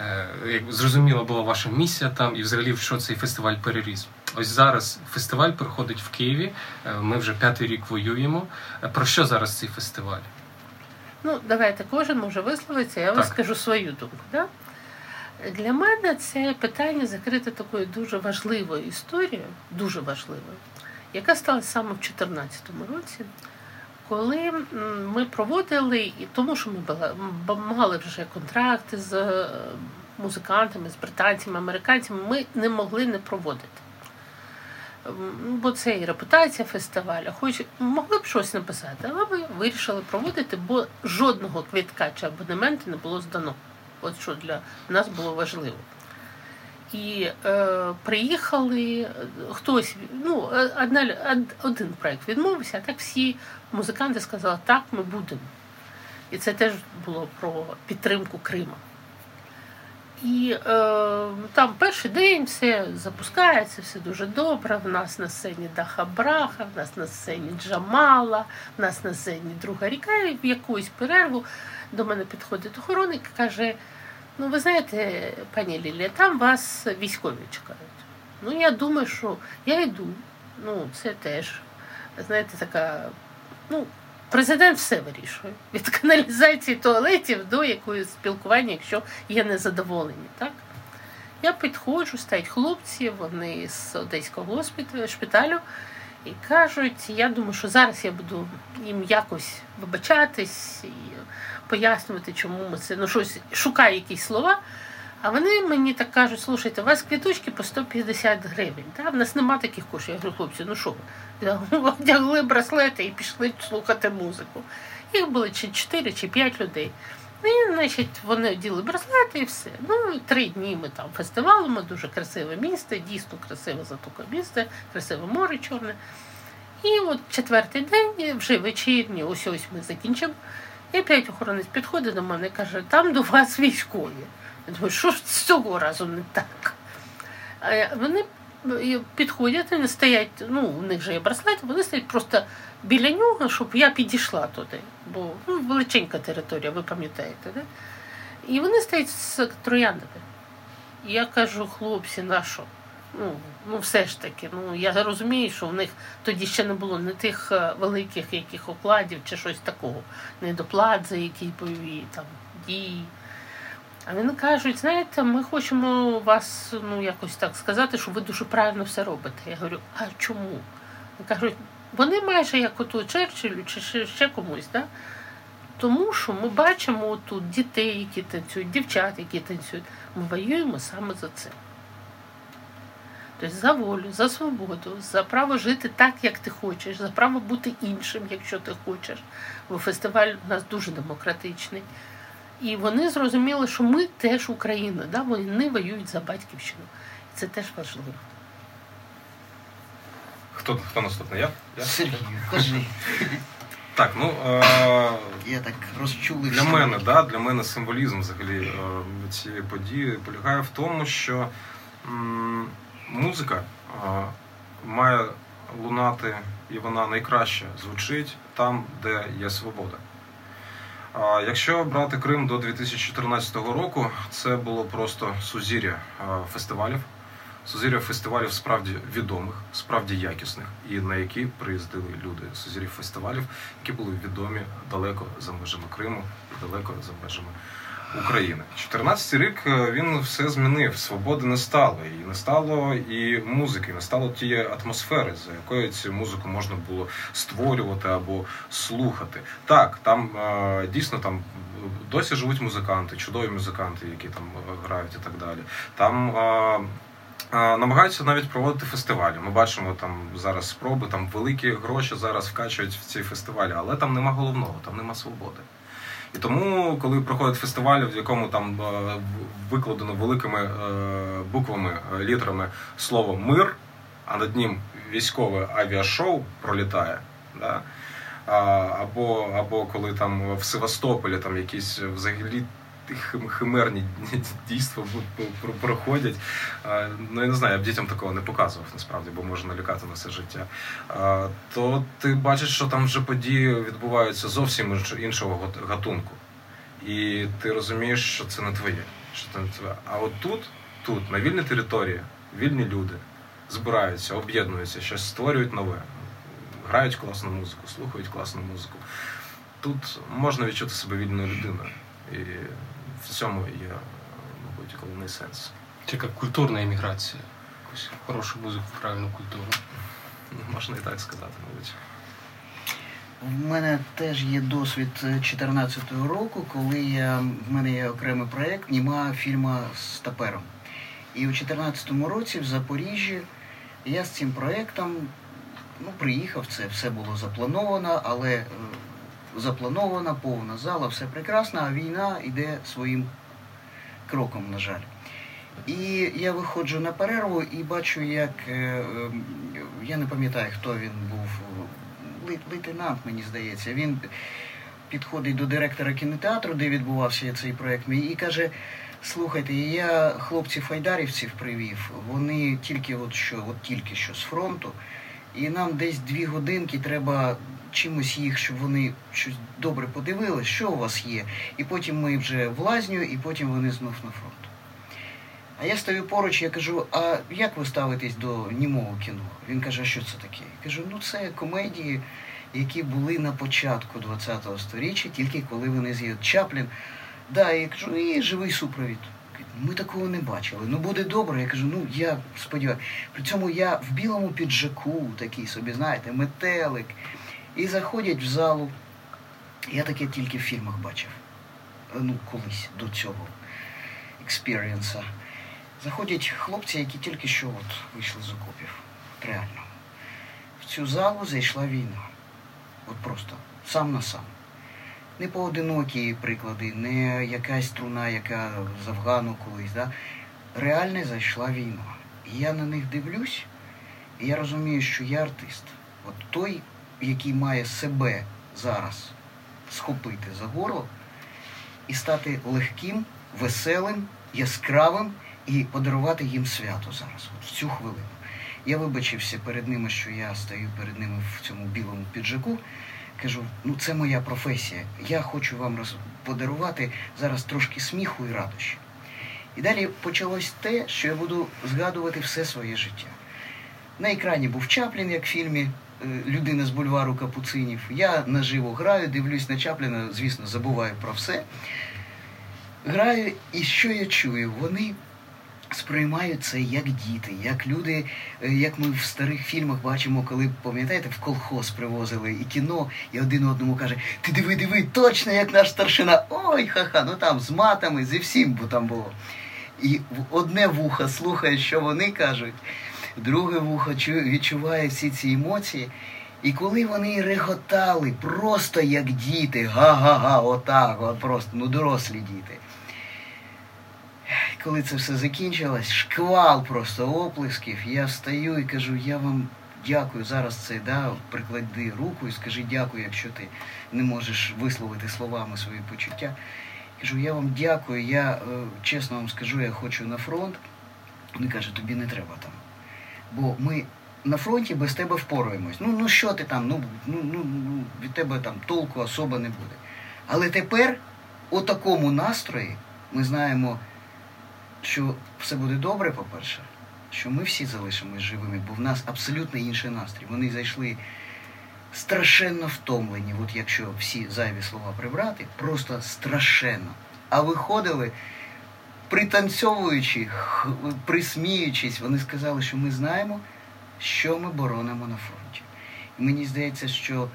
Е, як зрозуміла була ваша місія там і взагалі в що цей фестиваль переріс. Ось зараз фестиваль проходить в Києві. Е, ми вже п'ятий рік воюємо. Про що зараз цей фестиваль? Ну, давайте кожен може висловитися, я вам скажу свою думку. Да? Для мене це питання закрите такою дуже важливою історією, дуже важливою, яка сталася саме в 2014 році коли ми проводили, і тому що ми мали вже контракти з е, музикантами, з британцями, американцями, ми не могли не проводити. Бо це і репутація фестивалю, хоч могли б щось написати, але ми вирішили проводити, бо жодного квітка чи абонементу не було здано. От що для нас було важливо. І е, приїхали хтось, ну, одна, один проєкт відмовився, а так всі музиканти сказали, так, ми будемо. І це теж було про підтримку Крима. І е, там перший день все запускається, все дуже добре. В нас на сцені Даха Браха, в нас на сцені Джамала, в нас на сцені друга ріка, і в якусь перерву до мене підходить охоронник і каже. Ну, ви знаєте, пані Лілія, там вас військові чекають. Ну, я думаю, що я йду. Ну, це теж, знаєте, така. ну, Президент все вирішує. Від каналізації туалетів до якоїсь спілкування, якщо є незадоволені. так? Я підходжу, стають хлопці, вони з одеського шпиталю, і кажуть, я думаю, що зараз я буду їм якось вибачатись. І пояснювати, чому ми це ну щось шукаю якісь слова. А вони мені так кажуть, слушайте, у вас квіточки по 150 гривень. Та? В нас нема таких коштів. Я говорю, хлопці, ну що ви? Вдягли браслети і пішли слухати музику. Їх було чи 4 чи 5 людей. І, значить, вони оділи браслети і все. Ну, три дні ми там фестивалимо, дуже красиве місце, дійсно красиве затока місце, красиве море чорне. І от четвертий день, вже вечірні, ось ось ми закінчимо. І п'ять охоронець підходить до мене і каже, там до вас військові. Я думаю, що ж з цього разу не так? А вони підходять, вони стоять, ну, у них же є браслет, вони стоять просто біля нього, щоб я підійшла туди. Бо ну, величенька територія, ви пам'ятаєте, да? І вони стоять з трояндами. Я кажу, хлопці, на що? Ну, ну все ж таки, ну я розумію, що в них тоді ще не було не тих е, великих яких окладів чи щось такого, не доплат за які бойові там дії. А вони кажуть, знаєте, ми хочемо вас ну, якось так сказати, що ви дуже правильно все робите. Я говорю, а чому? Вони кажуть, вони майже як ото Черчиллю чи ще комусь. Да? Тому що ми бачимо тут дітей, які танцюють, дівчат, які танцюють. Ми воюємо саме за це. Тобто за волю, за свободу, за право жити так, як ти хочеш, за право бути іншим, якщо ти хочеш. Бо фестиваль у нас дуже демократичний. І вони зрозуміли, що ми теж Україна, да? вони воюють за батьківщину. І це теж важливо. Хто хто наступний? Я? Я? Сергій, кажи. Так, ну е- я так розчули для мене, да, для мене символізм взагалі е- цієї події полягає в тому, що м- музика має лунати, і вона найкраще звучить там, де є свобода. Якщо брати Крим до 2014 року, це було просто сузір'я фестивалів. Сузір'я фестивалів справді відомих, справді якісних, і на які приїздили люди. Сузір'я фестивалів, які були відомі далеко за межами Криму і далеко за межами України. 14 рік е, він все змінив. Свободи не стало, і не стало і музики, не стало тієї атмосфери, за якою цю музику можна було створювати або слухати. Так, там е, дійсно там. Досі живуть музиканти, чудові музиканти, які там е, грають і так далі. Там намагаються навіть проводити фестивалі. Ми бачимо там зараз спроби, там великі гроші зараз вкачують в ці фестивалі, але там нема головного, там нема свободи. І тому, коли проходить фестиваль, в якому там е, викладено великими е, буквами, літрами літерами слово мир, а над ним військове авіашоу пролітає. Да? Або або коли там в Севастополі там якісь взагалі химерні дійства проходять. Ну я не знаю, я б дітям такого не показував насправді, бо може налякати на все життя. То ти бачиш, що там вже події відбуваються зовсім іншого гатунку. І ти розумієш, що це не твоє. Що це не твоє. А от тут, тут, на вільній території, вільні люди збираються, об'єднуються, щось створюють нове, грають класну музику, слухають класну музику. Тут можна відчути себе вільною людиною. І в цьому є, мабуть, головний сенс. Це як культурна еміграція. Якусь хорошу музику, правильну культуру. Ну, можна і так сказати, мабуть. У мене теж є досвід 2014 року, коли я, в мене є окремий проєкт Німа фільма з тапером. І у 2014 році в Запоріжжі я з цим проєктом ну, приїхав, це все було заплановано, але е, запланована, повна зала, все прекрасно, а війна йде своїм кроком, на жаль. І я виходжу на перерву і бачу, як е, ем, я не пам'ятаю, хто він був, лейтенант, мені здається, він підходить до директора кінотеатру, де відбувався цей проєкт, і каже: слухайте, я хлопців-файдарівців привів, вони тільки от що, от тільки що з фронту, і нам десь дві годинки треба чимось їх, щоб вони щось добре подивилися, що у вас є. І потім ми вже в лазню, і потім вони знов на фронт. А я стою поруч, я кажу, а як ви ставитесь до німого кіно? Він каже, а що це таке? Я кажу, ну це комедії, які були на початку ХХ століття, тільки коли вони з'їдуть Чаплін. Да, я кажу, і живий супровід. Ми такого не бачили. Ну буде добре. Я кажу, ну я сподіваюся. При цьому я в білому піджаку, такий собі, знаєте, метелик. І заходять в залу. Я таке тільки в фільмах бачив. Ну, колись до цього експірієнса. Заходять хлопці, які тільки що от вийшли з окопів. Реально. В цю залу зайшла війна. От просто сам на сам. Не поодинокі приклади, не якась струна, яка з Афгану колись. Да? Реально зайшла війна. І я на них дивлюсь, і я розумію, що я артист. От той який має себе зараз схопити за горло і стати легким, веселим, яскравим і подарувати їм свято зараз, от в цю хвилину. Я вибачився перед ними, що я стою перед ними в цьому білому піджаку. Кажу, ну це моя професія. Я хочу вам роз... подарувати зараз трошки сміху і радощі. І далі почалось те, що я буду згадувати все своє життя. На екрані був Чаплін, як в фільмі Людина з бульвару Капуцинів. Я наживо граю, дивлюсь на Чапліна, звісно, забуваю про все. Граю, і що я чую? Вони сприймають це як діти, як люди, е, як ми в старих фільмах бачимо, коли пам'ятаєте, в колхоз привозили і кіно, і один одному каже: Ти диви, диви, точно як наш старшина. Ой, ха-ха, ну там з матами, зі всім бо там було. І одне вухо слухає, що вони кажуть, друге вухо відчуває всі ці емоції. І коли вони реготали просто як діти, га-га-га, отак, от просто, ну дорослі діти коли це все закінчилось, шквал просто оплесків, я встаю і кажу, я вам дякую. Зараз це да, приклади руку і скажи дякую, якщо ти не можеш висловити словами свої почуття. Кажу, я вам дякую, я е, чесно вам скажу, я хочу на фронт. Вони кажуть, тобі не треба там. Бо ми на фронті без тебе впораємось. Ну ну що ти там, ну, ну, ну, ну від тебе там толку особа не буде. Але тепер у такому настрої ми знаємо що все буде добре, по-перше, що ми всі залишимось живими, бо в нас абсолютно інший настрій. Вони зайшли страшенно втомлені, от якщо всі зайві слова прибрати, просто страшенно. А виходили, пританцьовуючи, присміючись, вони сказали, що ми знаємо, що ми боронимо на фронті. І мені здається, що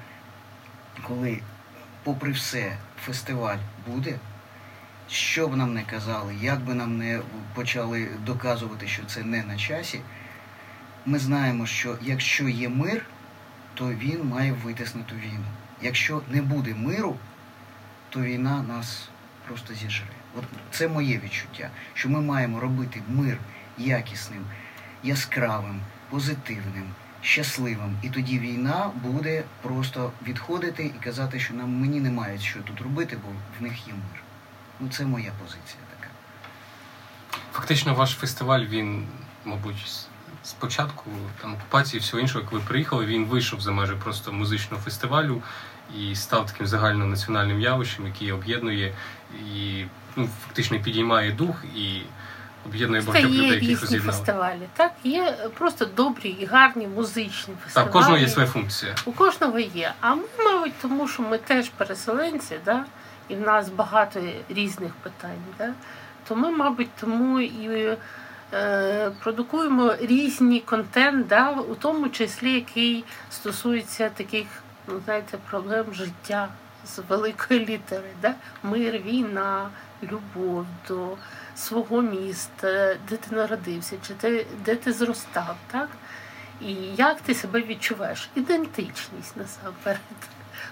коли, попри все, фестиваль буде що б нам не казали, як би нам не почали доказувати, що це не на часі, ми знаємо, що якщо є мир, то він має витиснути війну. Якщо не буде миру, то війна нас просто зіжре. От це моє відчуття, що ми маємо робити мир якісним, яскравим, позитивним, щасливим. І тоді війна буде просто відходити і казати, що нам мені немає що тут робити, бо в них є мир. Ну, це моя позиція така. Фактично, ваш фестиваль, він, мабуть, спочатку там окупації і всього іншого, як ви приїхали, він вийшов за межі просто музичного фестивалю і став таким загальнонаціональним явищем, який об'єднує і ну, фактично підіймає дух і об'єднує багатьох людей, яких різні фестивалі. Так, є просто добрі і гарні музичні фестивалі. Так, у кожного є своя функція. У кожного є. А ми, мабуть, тому що ми теж переселенці, да? і в нас багато різних питань. Да? То ми, мабуть, тому і е, продукуємо різні контент, да? у тому числі який стосується таких, ну знаєте, проблем життя з великої літери. Да? Мир, війна, любов до свого міста, де ти народився, чи ти де ти зростав, так? І як ти себе відчуваєш? Ідентичність насамперед.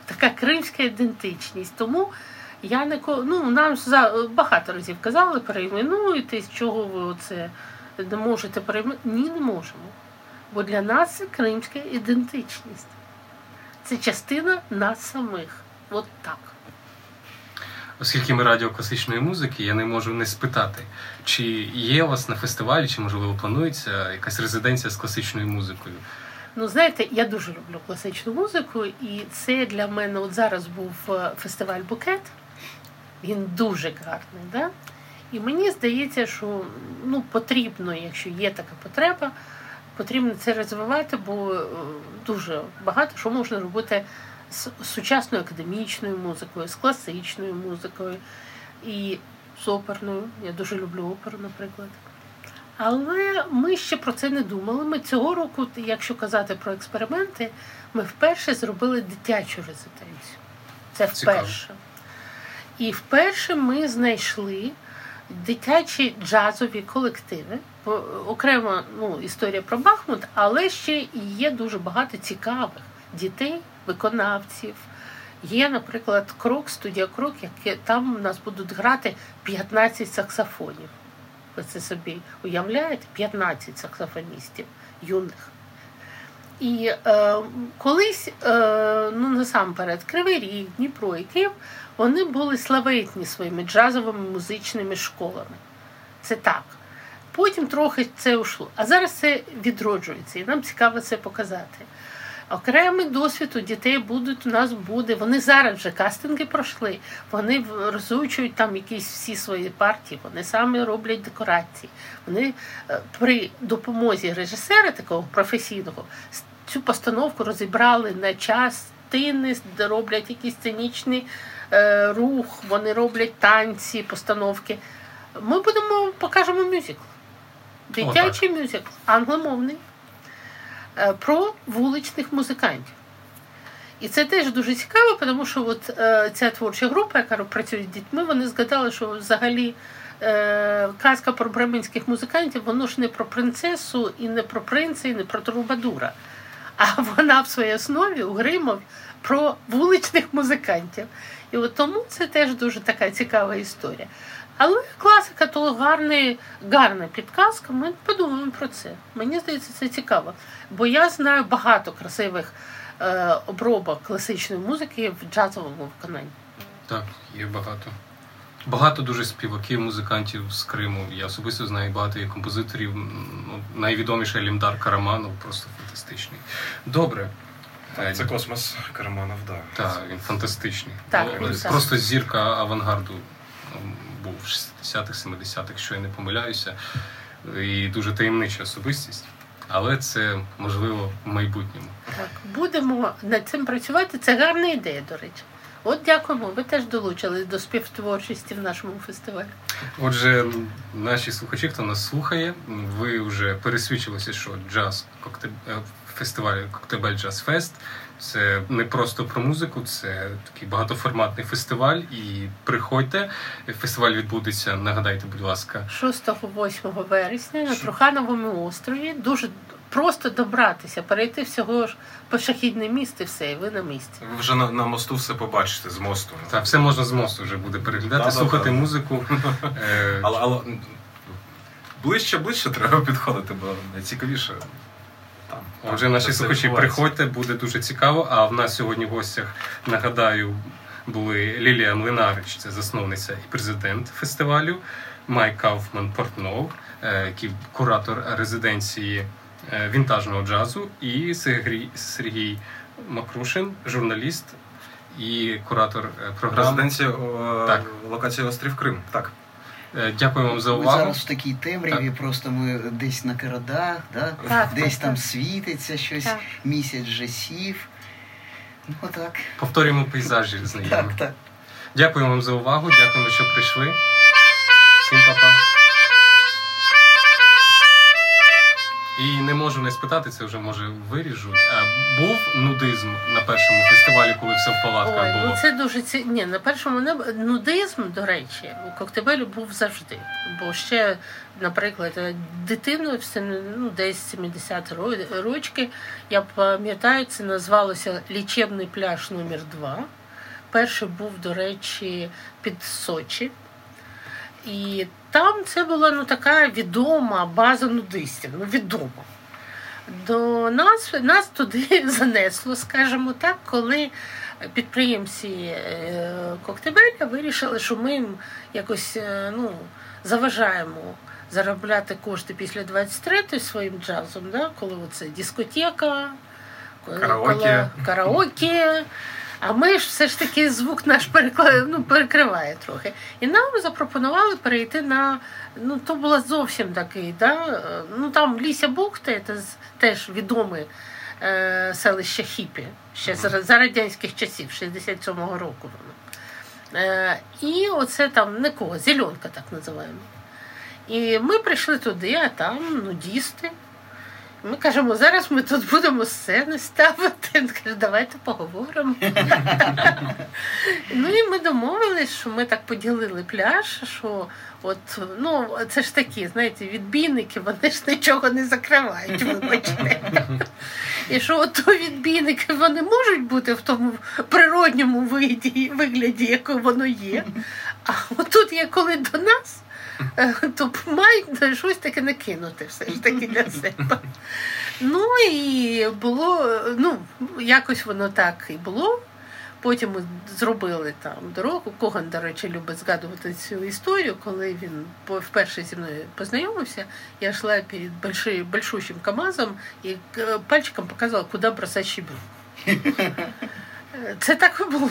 Така кримська ідентичність. Тому я не ну, нам багато разів казали, перейменуйте, з чого ви оце не можете перейменувати. Ні, не можемо. Бо для нас це кримська ідентичність. Це частина нас самих. От так. Оскільки ми радіо класичної музики, я не можу не спитати, чи є у вас на фестивалі, чи можливо планується якась резиденція з класичною музикою. Ну, знаєте, я дуже люблю класичну музику, і це для мене от зараз був е, фестиваль Букет. Він дуже гарний. Да? І мені здається, що ну, потрібно, якщо є така потреба, потрібно це розвивати, бо е, дуже багато що можна робити з сучасною академічною музикою, з класичною музикою і з оперною. Я дуже люблю оперу, наприклад. Але ми ще про це не думали. Ми цього року, якщо казати про експерименти, ми вперше зробили дитячу резиденцію. Це вперше. Цікаво. І вперше ми знайшли дитячі джазові колективи. Окремо ну, історія про Бахмут, але ще є дуже багато цікавих дітей, виконавців. Є, наприклад, крок, студія крок, яке там у нас будуть грати 15 саксофонів. Ви це собі уявляєте? 15 саксофоністів юних. І е, колись, е, ну насамперед, Кривий Ріг, Дніпро і Київ вони були славетні своїми джазовими музичними школами. Це так. Потім трохи це ушло. А зараз це відроджується, і нам цікаво це показати. Окремий досвід у дітей будуть у нас буде. Вони зараз вже кастинги пройшли. Вони розучують там якісь всі свої партії. Вони самі роблять декорації. Вони е, при допомозі режисера, такого професійного, цю постановку розібрали на частини, де роблять якийсь сценічний е, рух. Вони роблять танці, постановки. Ми будемо покажемо мюзикл. Дитячий мюзикл, англомовний. Е, про вуличних музикантів. І це теж дуже цікаво, тому що от е, ця творча група, яка працює з дітьми, вони згадали, що взагалі е, казка про бременських музикантів, воно ж не про принцесу, і не про принца, і не про трубадура. А вона в своїй основі у Гримов про вуличних музикантів. І от тому це теж дуже така цікава історія. Але класика то гарний, гарна підказка. Ми подумаємо про це. Мені здається, це цікаво. Бо я знаю багато красивих е, обробок класичної музики в джазовому виконанні. Так, є багато. Багато дуже співаків, музикантів з Криму. Я особисто знаю багато є композиторів. Ну, найвідоміший Лімдар Караманов, просто фантастичний. Добре. Так, Це космос Караманов, да. так. він фантастичний. Так, він Просто зірка авангарду був в 60-х, 70-х, якщо я не помиляюся, і дуже таємнича особистість. Але це можливо в майбутньому. Так, будемо над цим працювати. Це гарна ідея, до речі. От дякуємо. Ви теж долучились до співтворчості в нашому фестивалі. Отже, наші слухачі, хто нас слухає, ви вже пересвідчилися, що джаз фестиваль Коктебель Джаз Фест це не просто про музику, це такий багатоформатний фестиваль. І приходьте. Фестиваль відбудеться. Нагадайте, будь ласка, 6-8 вересня на Трухановому острові. Дуже просто добратися, перейти всього ж пешохідне місце, все, і ви на місці. Ви вже на, на мосту все побачите з мосту. Так, все можна з мосту вже буде переглядати, да, слухати да, музику. Е, але, але ближче, ближче треба підходити, бо найцікавіше. Отже, наші слухачі, приходьте, буде дуже цікаво. А в нас сьогодні в гостях нагадаю були Лілія Млинарич, це засновниця і президент фестивалю, Майк Кауфман Портнов, е, який куратор резиденції е, вінтажного джазу, і Сергій Макрушин, журналіст і куратор е, програми. Резиденція так. локація Острів Крим. Так. Е, дякую вам за увагу. Ми зараз в такій темряві, так. просто ми десь на коридах, да? так, десь так, там світиться щось, місяць вже сів. Ну, отак. Повторюємо пейзажі знайомі. Так, так. Дякую вам за увагу, дякуємо, що прийшли. Всім па-па. І не можу не спитати, це вже може виріжуть. А був нудизм на першому фестивалі, коли все в палатках Ой, було? Ну це дуже ці... Ні, на першому не нудизм, до речі, у Коктебелі був завжди. Бо ще, наприклад, дитиною все ну, десь 70 рочки, я пам'ятаю, це назвалося лічебний пляж номер 2 Перший був, до речі, під Сочі. І там це була ну, така відома база нудистів. Ну, відома. До нас нас туди занесло, скажімо так, коли підприємці е, Коктебеля вирішили, що ми їм якось е, ну, заважаємо заробляти кошти після 23-ї своїм джазом, да? коли це дискотека, караоке. Коли, караоке. А ми ж все ж таки звук наш перекла... ну, перекриває трохи. І нам запропонували перейти на. Ну, то було зовсім такий, да? ну там Ліся Бухта, це теж відоме е, селище Хіпі, ще за, за радянських часів, 67-го року воно. Е, І оце там не кого, зеленка так називаємо. І ми прийшли туди, а там нудісти. Ми кажемо, зараз ми тут будемо сцени ставити. Він каже, давайте поговоримо. ну і ми домовились, що ми так поділили пляж, що от, ну, це ж такі, знаєте, відбійники, вони ж нічого не закривають, вибачте. І що от то відбійники вони можуть бути в тому природньому вигляді, який воно є. А от тут є коли до нас. То мають щось таке накинути все ж таки для себе. Ну і було, ну, якось воно так і було. Потім ми зробили там дорогу. Коган, до речі, любить згадувати цю історію, коли він вперше зі мною познайомився. Я йшла під большущим КАМАЗом і е, пальчиком показувала, куди бросати щебінь. Це так і було.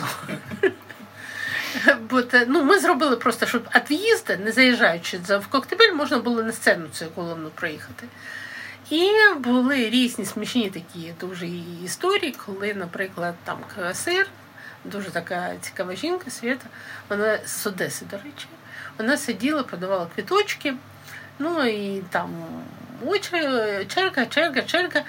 Бо ну, Ми зробили просто, щоб від'їзди, не заїжджаючи в Коктебель, можна було на сцену цю головну проїхати. І були різні смішні такі дуже історії, коли, наприклад, там КСР, дуже така цікава жінка, Свята, вона з Одеси, до речі, вона сиділа, продавала квіточки, ну і там очі, черга, черга, черга.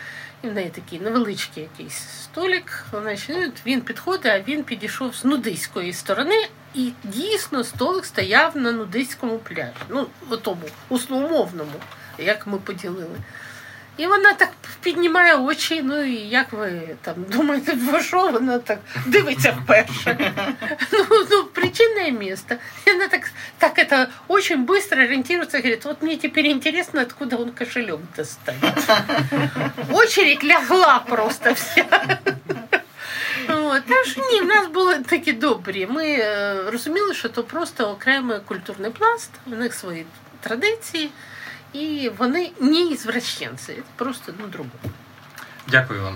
І в неї такий невеличкий якийсь столик. Вона ще він підходить, а він підійшов з нудиської сторони, і дійсно столик стояв на нудиському пляжі. Ну, тому условному, як ми поділили. І вона так піднімає очі. Ну і як ви там думаєте, що вона так дивиться вперше? Ну, ну причинное место. И она так, так это очень быстро ориентируется, говорит, вот мне теперь интересно, откуда он кошелек достанет. Очередь лягла просто вся. От, Тож ні, в нас були такі добрі. Ми розуміли, що це просто окремий культурний пласт, у них свої традиції. І вони не ізвращенці, це просто ну, друге. Дякую вам.